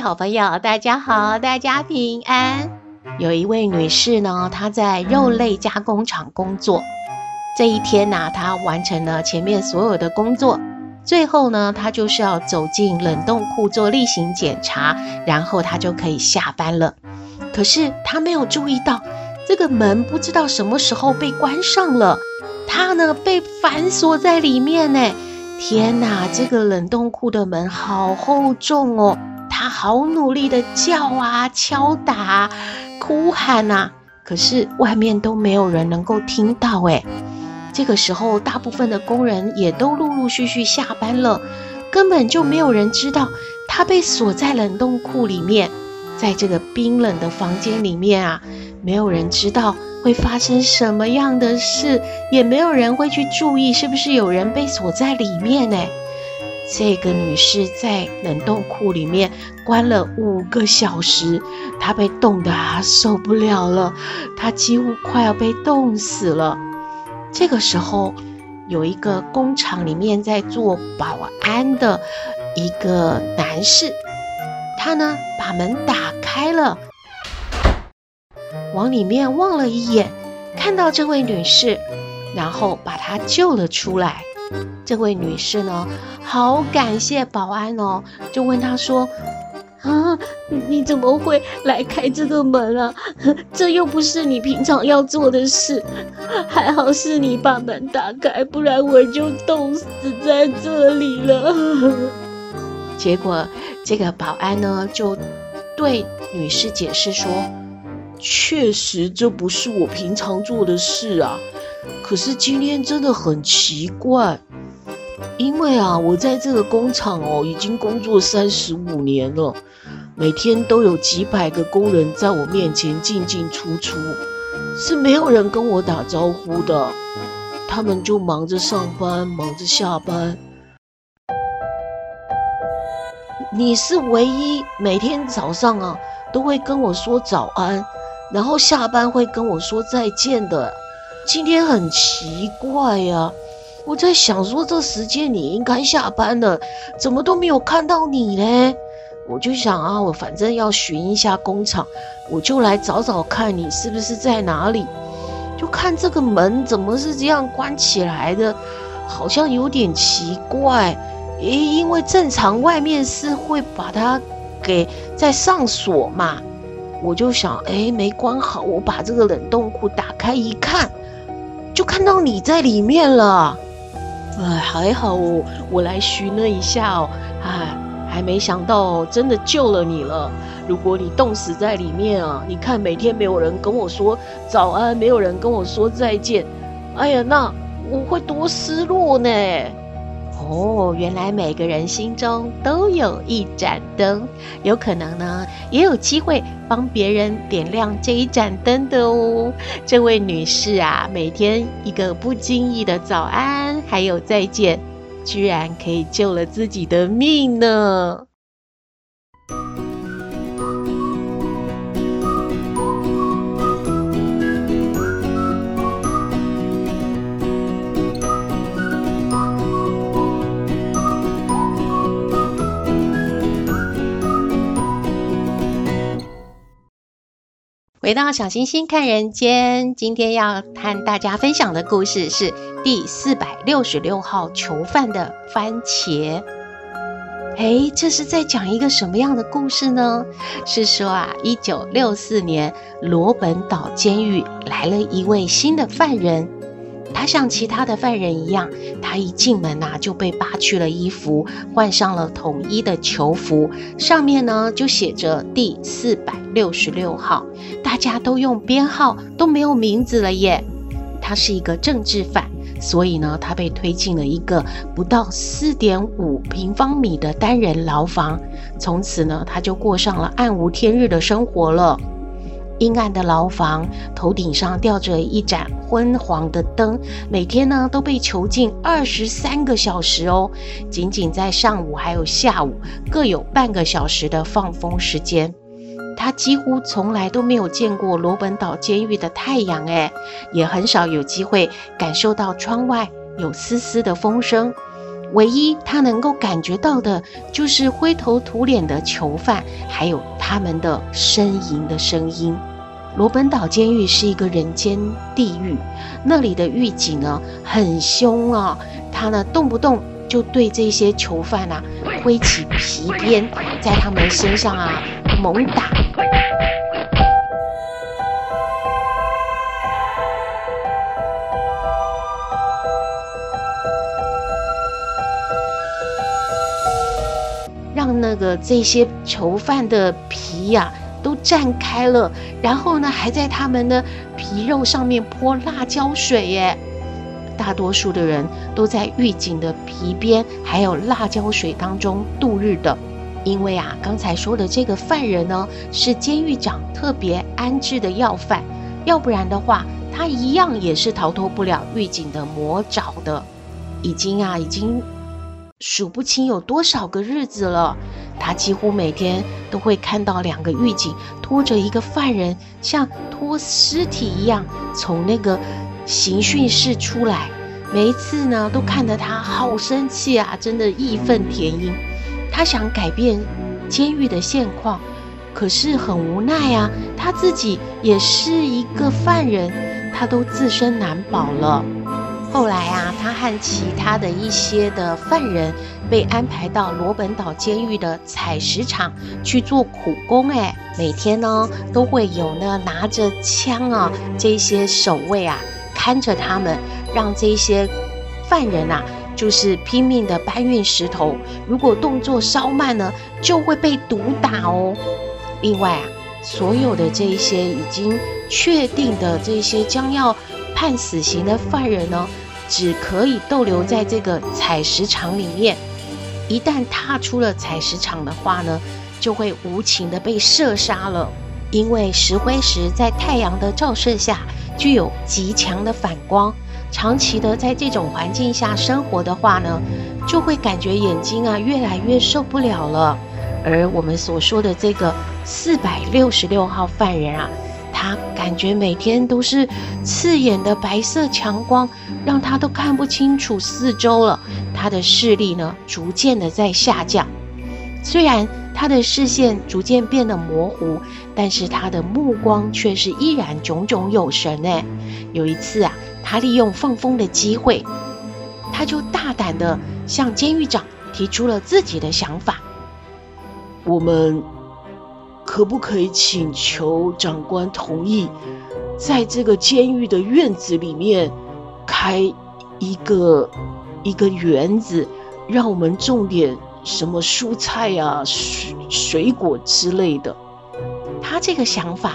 好朋友，大家好，大家平安。有一位女士呢，她在肉类加工厂工作。这一天呢、她完成了前面所有的工作。最后呢，她就是要走进冷冻库做例行检查，然后她就可以下班了。可是她没有注意到，这个门不知道什么时候被关上了，她呢被反锁在里面呢。天哪，这个冷冻库的门好厚重哦！他好努力的叫啊、敲打啊、哭喊啊，可是外面都没有人能够听到哎。这个时候，大部分的工人也都陆陆续续下班了，根本就没有人知道他被锁在冷冻库里面，在这个冰冷的房间里面啊，没有人知道会发生什么样的事，也没有人会去注意是不是有人被锁在里面呢？这个女士在冷冻库里面关了五个小时，她被冻得啊受不了了，她几乎快要被冻死了。这个时候，有一个工厂里面在做保安的一个男士，他呢把门打开了，往里面望了一眼，看到这位女士，然后把她救了出来。这位女士呢，好感谢保安哦，就问他说。啊，你怎么会来开这个门啊？这又不是你平常要做的事。还好是你把门打开，不然我就冻死在这里了。结果这个保安呢，就对女士解释说：“确实这不是我平常做的事啊。可是今天真的很奇怪，因为啊，我在这个工厂哦，已经工作三十五年了。”每天都有几百个工人在我面前进进出出，是没有人跟我打招呼的。他们就忙着上班，忙着下班。你是唯一每天早上啊都会跟我说早安，然后下班会跟我说再见的。今天很奇怪呀，我在想说这时间你应该下班了，怎么都没有看到你嘞？我就想啊，我反正要巡一下工厂，我就来找找看你是不是在哪里。就看这个门怎么是这样关起来的，好像有点奇怪。诶，因为正常外面是会把它给再上锁嘛。我就想，诶，没关好，我把这个冷冻库打开一看，就看到你在里面了。哎，还好哦，我来寻了一下哦，哎。还没想到，真的救了你了。如果你冻死在里面啊，你看每天没有人跟我说早安，没有人跟我说再见，哎呀，那我会多失落呢。哦，原来每个人心中都有一盏灯，有可能呢，也有机会帮别人点亮这一盏灯的哦。这位女士啊，每天一个不经意的早安，还有再见。居然可以救了自己的命呢！回到小星星看人间，今天要和大家分享的故事是第四百六十六号囚犯的番茄。诶，这是在讲一个什么样的故事呢？是说啊，一九六四年，罗本岛监狱来了一位新的犯人。他像其他的犯人一样，他一进门呐、就被扒去了衣服，换上了统一的囚服，上面呢就写着第四百六十六号，大家都用编号，都没有名字了耶。他是一个政治犯，所以呢，他被推进了一个不到四点五平方米的单人牢房。从此呢，他就过上了暗无天日的生活了。阴暗的牢房，头顶上吊着一盏昏黄的灯，每天呢都被囚禁二十三个小时哦。仅仅在上午还有下午各有半个小时的放风时间。他几乎从来都没有见过罗本岛监狱的太阳，诶，也很少有机会感受到窗外有丝丝的风声。唯一他能够感觉到的，就是灰头土脸的囚犯，还有他们的呻吟的声音。罗本岛监狱是一个人间地狱，那里的狱警呢很凶啊，他呢动不动就对这些囚犯啊挥起皮鞭，在他们身上啊猛打。让那个这些囚犯的皮呀、啊、都绽开了，然后呢，还在他们的皮肉上面泼辣椒水耶。大多数的人都在狱警的皮鞭还有辣椒水当中度日的，因为啊，刚才说的这个犯人呢，是监狱长特别安置的要犯，要不然的话，他一样也是逃脱不了狱警的魔爪的。已经啊，已经。数不清有多少个日子了，他几乎每天都会看到两个狱警拖着一个犯人，像拖尸体一样从那个刑讯室出来。每一次呢，都看得他好生气啊，真的义愤填膺。他想改变监狱的现况，可是很无奈啊，他自己也是一个犯人，他都自身难保了。后来啊，他和其他的一些的犯人被安排到罗本岛监狱的采石场去做苦工。哎，每天呢都会有呢拿着枪啊这些守卫啊看着他们，让这些犯人啊就是拼命的搬运石头。如果动作稍慢呢，就会被毒打哦。另外啊，所有的这些已经确定的这些将要判死刑的犯人呢，只可以逗留在这个采石场里面。一旦踏出了采石场的话呢，就会无情的被射杀了。因为石灰石在太阳的照射下具有极强的反光，长期的在这种环境下生活的话呢，就会感觉眼睛啊越来越受不了了。而我们所说的这个四百六十六号犯人啊。他感觉每天都是刺眼的白色强光，让他都看不清楚四周了。他的视力呢，逐渐的在下降。虽然他的视线逐渐变得模糊，但是他的目光却是依然炯炯有神。哎，有一次啊，他利用放风的机会，他就大胆的向监狱长提出了自己的想法。我们。可不可以请求长官同意，在这个监狱的院子里面开一个一个园子，让我们种点什么蔬菜呀、水水果之类的？他这个想法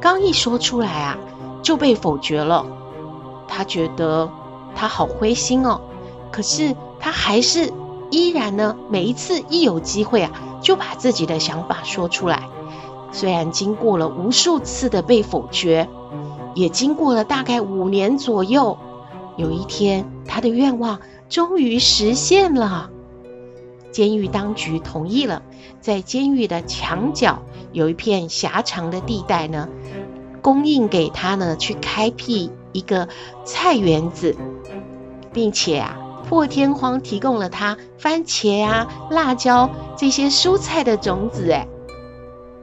刚一说出来啊，就被否决了。他觉得他好灰心哦，可是他还是依然呢，每一次一有机会啊。就把自己的想法说出来，虽然经过了无数次的被否决，也经过了大概五年左右，有一天他的愿望终于实现了。监狱当局同意了，在监狱的墙角有一片狭长的地带呢，供应给他呢去开辟一个菜园子，并且啊。破天荒提供了他番茄啊、辣椒这些蔬菜的种子，哎，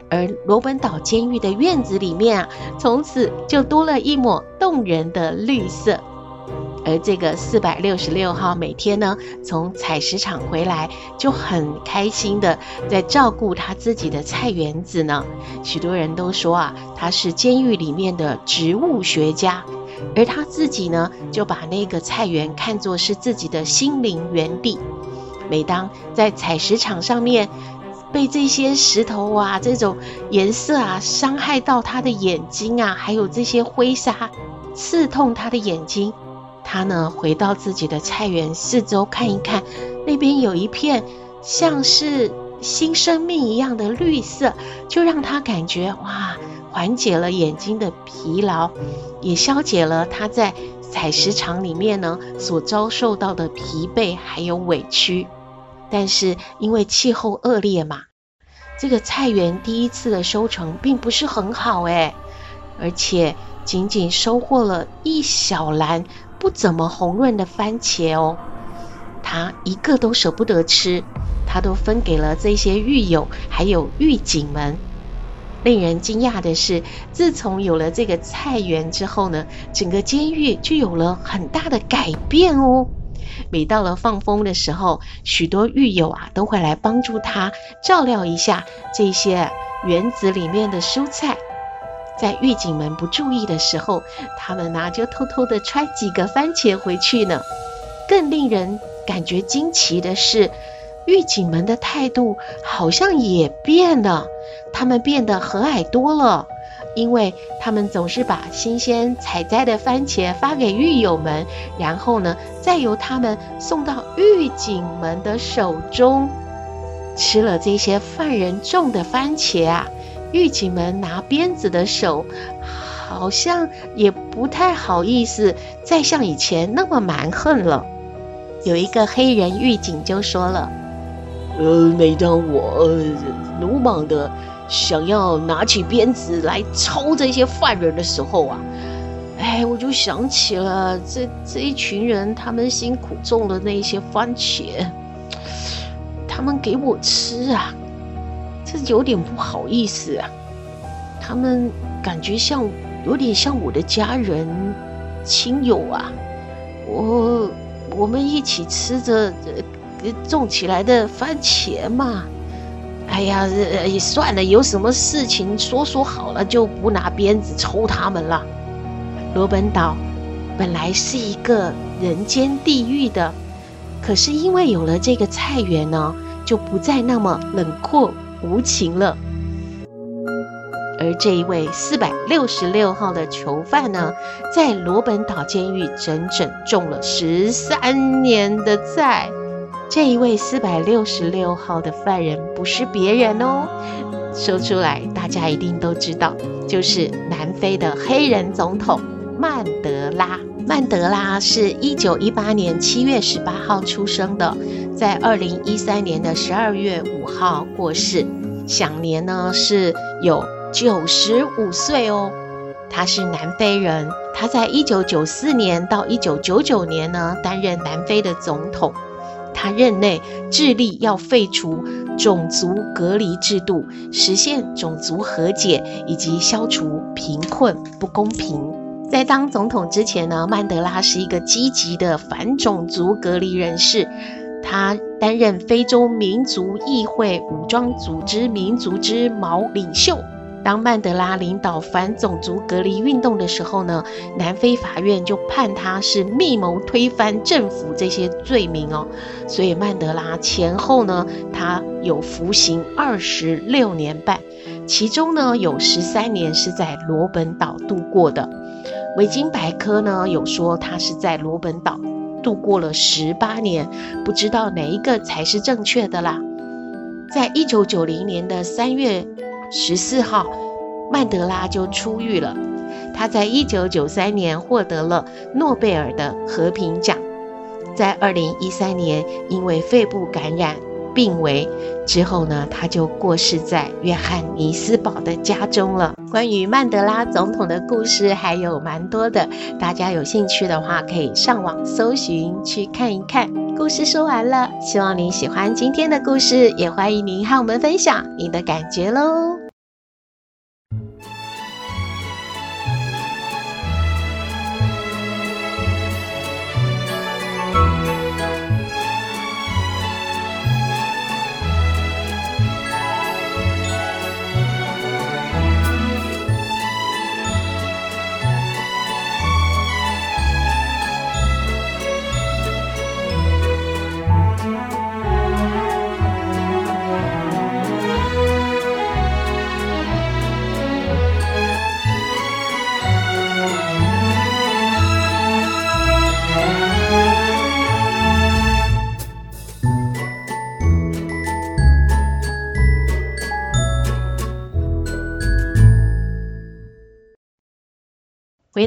而罗本岛监狱的院子里面啊，从此就多了一抹动人的绿色。而这个四百六十六号每天呢，从采石场回来就很开心的在照顾他自己的菜园子呢。许多人都说啊，他是监狱里面的植物学家。而他自己呢，就把那个菜园看作是自己的心灵园地。每当在采石场上面被这些石头啊、这种颜色啊伤害到他的眼睛啊，还有这些灰沙刺痛他的眼睛，他呢回到自己的菜园，四周看一看，那边有一片像是新生命一样的绿色，就让他感觉哇，缓解了眼睛的疲劳，也消解了他在采石场里面呢所遭受到的疲惫还有委屈。但是因为气候恶劣嘛，这个菜园第一次的收成并不是很好诶，而且仅仅收获了一小篮不怎么红润的番茄哦，他一个都舍不得吃，他都分给了这些狱友还有狱警们。令人惊讶的是，自从有了这个菜园之后呢，整个监狱就有了很大的改变哦。每到了放风的时候，许多狱友啊都会来帮助他照料一下这些园子里面的蔬菜。在狱警们不注意的时候，他们呢就偷偷的揣几个番茄回去呢。更令人感觉惊奇的是，狱警们的态度好像也变了，他们变得和蔼多了。因为他们总是把新鲜采摘的番茄发给狱友们，然后呢，再由他们送到狱警们的手中。吃了这些犯人种的番茄啊，狱警们拿鞭子的手好像也不太好意思再像以前那么蛮横了。有一个黑人狱警就说了：“呃，每当我鲁莽的。”想要拿起鞭子来抽这些犯人的时候啊，哎，我就想起了这这一群人，他们辛苦种的那些番茄，他们给我吃啊，这有点不好意思啊。他们感觉像有点像我的家人、亲友啊，我我们一起吃着呃种起来的番茄嘛。哎呀，也算了，有什么事情说说好了，就不拿鞭子抽他们了。罗本岛本来是一个人间地狱的，可是因为有了这个菜园呢，就不再那么冷酷无情了。而这一位四百六十六号的囚犯呢，在罗本岛监狱整整种了十三年的菜。这一位四百六十六号的犯人不是别人哦，说出来大家一定都知道，就是南非的黑人总统曼德拉。曼德拉是一九一八年七月十八号出生的，在二零一三年的十二月五号过世，享年呢是有九十五岁哦。他是南非人，他在一九九四年到一九九九年呢担任南非的总统。他任内致力要废除种族隔离制度，实现种族和解以及消除贫困不公平。在当总统之前呢，曼德拉是一个积极的反种族隔离人士。他担任非洲民族议会武装组织民族之毛领袖。当曼德拉领导反种族隔离运动的时候呢，南非法院就判他是密谋推翻政府这些罪名哦，所以曼德拉前后呢，他有服刑二十六年半，其中呢有十三年是在罗本岛度过的。维京百科呢有说他是在罗本岛度过了十八年，不知道哪一个才是正确的啦。在一九九零年的三月。十四号，曼德拉就出狱了。他在一九九三年获得了诺贝尔的和平奖。在二零一三年，因为肺部感染病危之后呢，他就过世在约翰尼斯堡的家中了。关于曼德拉总统的故事还有蛮多的，大家有兴趣的话可以上网搜寻去看一看。故事说完了，希望您喜欢今天的故事，也欢迎您和我们分享您的感觉喽。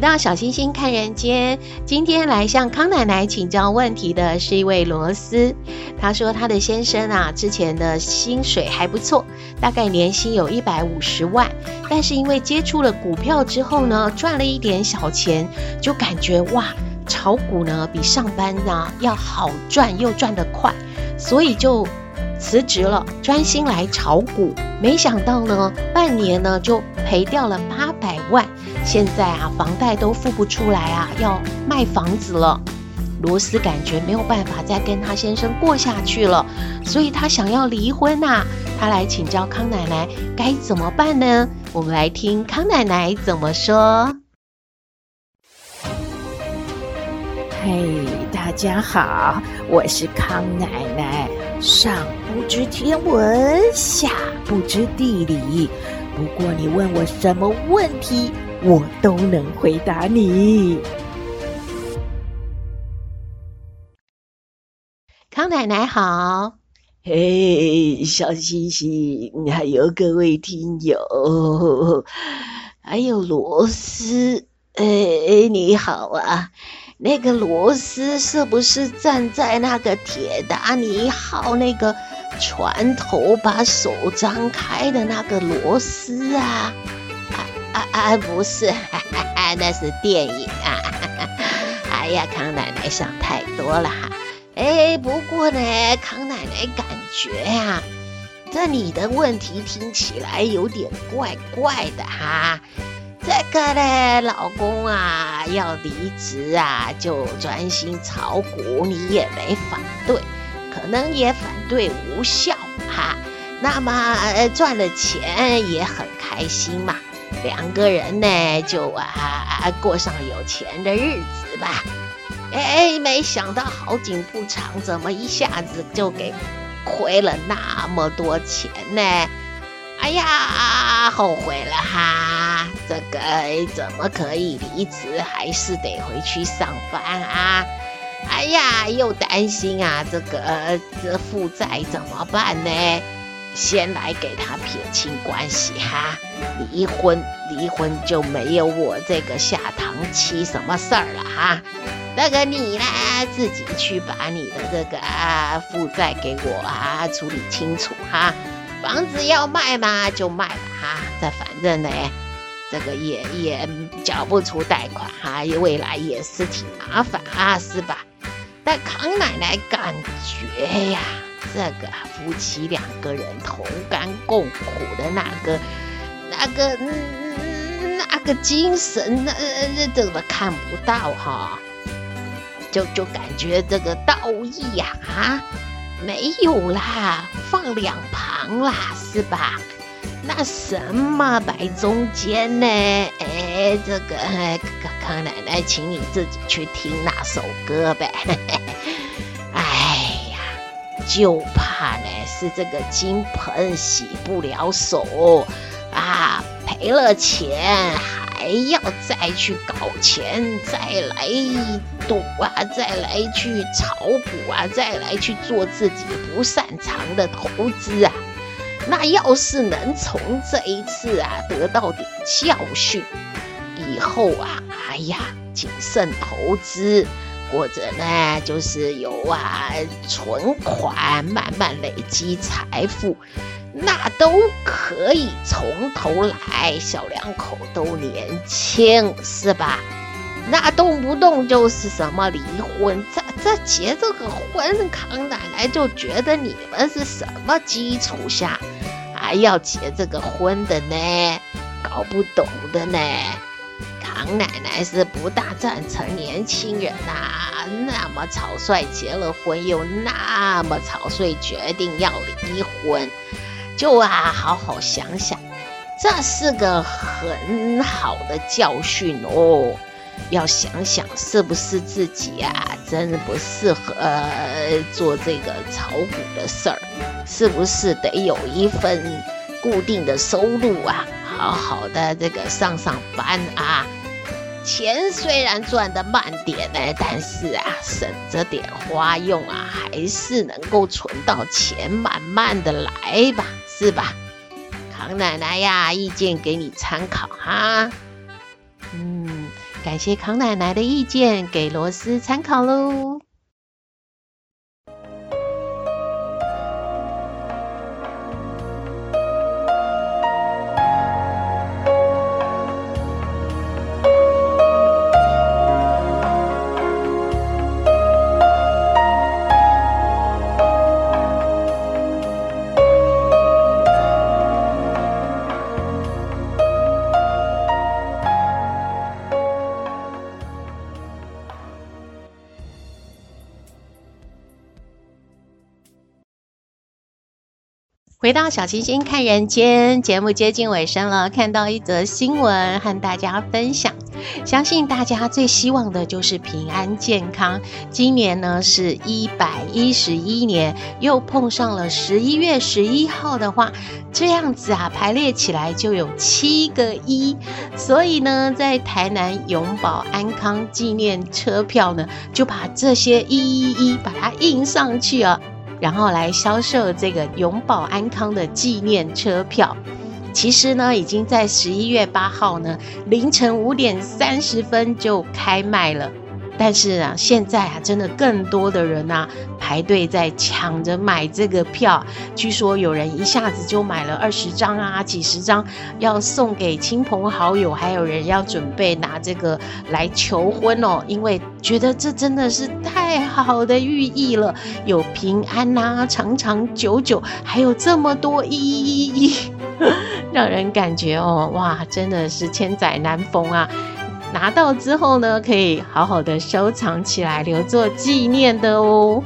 到小星星看人间，今天来向康奶奶请教问题的是一位罗斯。她说她的先生啊，之前的薪水还不错，大概年薪有一百五十万，但是因为接触了股票之后呢，赚了一点小钱，就感觉哇，炒股呢比上班呢要好赚又赚得快，所以就辞职了，专心来炒股。没想到呢，半年呢就赔掉了八百万。现在啊，房贷都付不出来啊，要卖房子了。罗斯感觉没有办法再跟他先生过下去了，所以他想要离婚呐、啊。他来请教康奶奶该怎么办呢？我们来听康奶奶怎么说。嘿，大家好，我是康奶奶。上不知天文，下不知地理，不过你问我什么问题，我都能回答你。康奶奶好，嘿，小星星，还有各位听友，还有罗斯，哎，你好啊，那个罗斯是不是站在那个铁达尼号那个船头把手张开的那个罗斯啊？啊啊，不是，哈哈，那是电影啊！哎呀，康奶奶想太多了哈。哎，不过呢，康奶奶感觉呀、啊，这你的问题听起来有点怪怪的哈。这个呢，老公啊要离职啊，就专心炒股，你也没反对，可能也反对无效哈。那么赚了钱也很开心嘛。两个人呢，就啊过上有钱的日子吧。哎，没想到好景不长，怎么一下子就给亏了那么多钱呢？哎呀，后悔了哈！这个怎么可以离职，还是得回去上班啊？哎呀，又担心啊，这个这负债怎么办呢？先来给他撇清关系哈，离婚离婚就没有我这个下堂妻什么事儿了哈。那个你呢，自己去把你的这个啊负债给我啊处理清楚哈。房子要卖嘛就卖了哈，这反正呢，这个也也缴不出贷款哈，未来也是挺麻烦啊，是吧？但康奶奶感觉呀。这个夫妻两个人同甘共苦的那个、那个、那个精神，那怎么看不到哈？就就感觉这个道义呀啊，没有啦，放两旁啦，是吧？那什么摆中间呢？哎，这个康康奶奶，请你自己去听那首歌呗。嘿嘿就怕呢是这个金盆洗不了手啊，赔了钱还要再去搞钱，再来赌啊，再来去炒股啊，再来去做自己不擅长的投资啊。那要是能从这一次啊得到点教训，以后啊，哎呀，谨慎投资。或者呢，就是有啊，存款慢慢累积财富，那都可以从头来。小两口都年轻，是吧？那动不动就是什么离婚，这这结这个婚，康奶奶就觉得你们是什么基础下还要结这个婚的呢？搞不懂的呢。唐奶奶是不大赞成年轻人呐、那么草率结了婚，又那么草率决定要离婚，就啊，好好想想，这是个很好的教训哦。要想想是不是自己啊，真不适合做这个炒股的事儿，是不是得有一份固定的收入啊，好好的这个上上班啊。钱虽然赚得慢点呢，但是啊，省着点花用啊，还是能够存到钱，慢慢的来吧，是吧？康奶奶呀，意见给你参考哈。嗯，感谢康奶奶的意见，给罗斯参考喽。回到小星星看人间，节目接近尾声了，看到一则新闻和大家分享。相信大家最希望的就是平安健康。今年呢是一百一十一年，又碰上了十一月十一号的话，这样子啊排列起来就有七个一。所以呢，在台南永保安康纪念车票呢，就把这些一一一把它印上去啊。然后来销售这个永保安康的纪念车票，其实呢，已经在十一月八号呢凌晨五点三十分就开卖了。但是啊，现在啊，真的更多的人啊排队在抢着买这个票。据说有人一下子就买了二十张啊，几十张，要送给亲朋好友，还有人要准备拿这个来求婚哦，因为觉得这真的是太好的寓意了，有平安呐，长长久久，还有这么多一一一，让人感觉哦，哇，真的是千载难逢啊！拿到之后呢，可以好好的收藏起来，留作纪念的哦。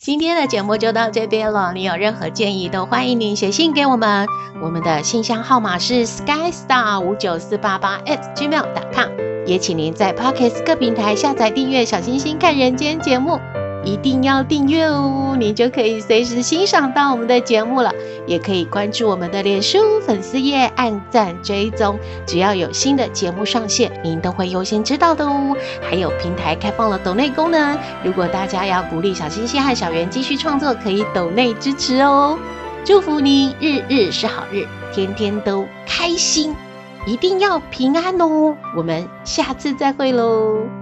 今天的节目就到这边了，你有任何建议都欢迎您写信给我们，我们的信箱号码是 skystar 五九四八八 at gmail.com，也请您在 Podcast 各平台下载订阅《小星星看人间》节目。一定要订阅哦，你就可以随时欣赏到我们的节目了。也可以关注我们的脸书粉丝页，按赞追踪，只要有新的节目上线，您都会优先知道的哦。还有平台开放了抖内功能，如果大家要鼓励小星星和小圆继续创作，可以抖内支持哦。祝福你日日是好日，天天都开心，一定要平安哦。我们下次再会喽。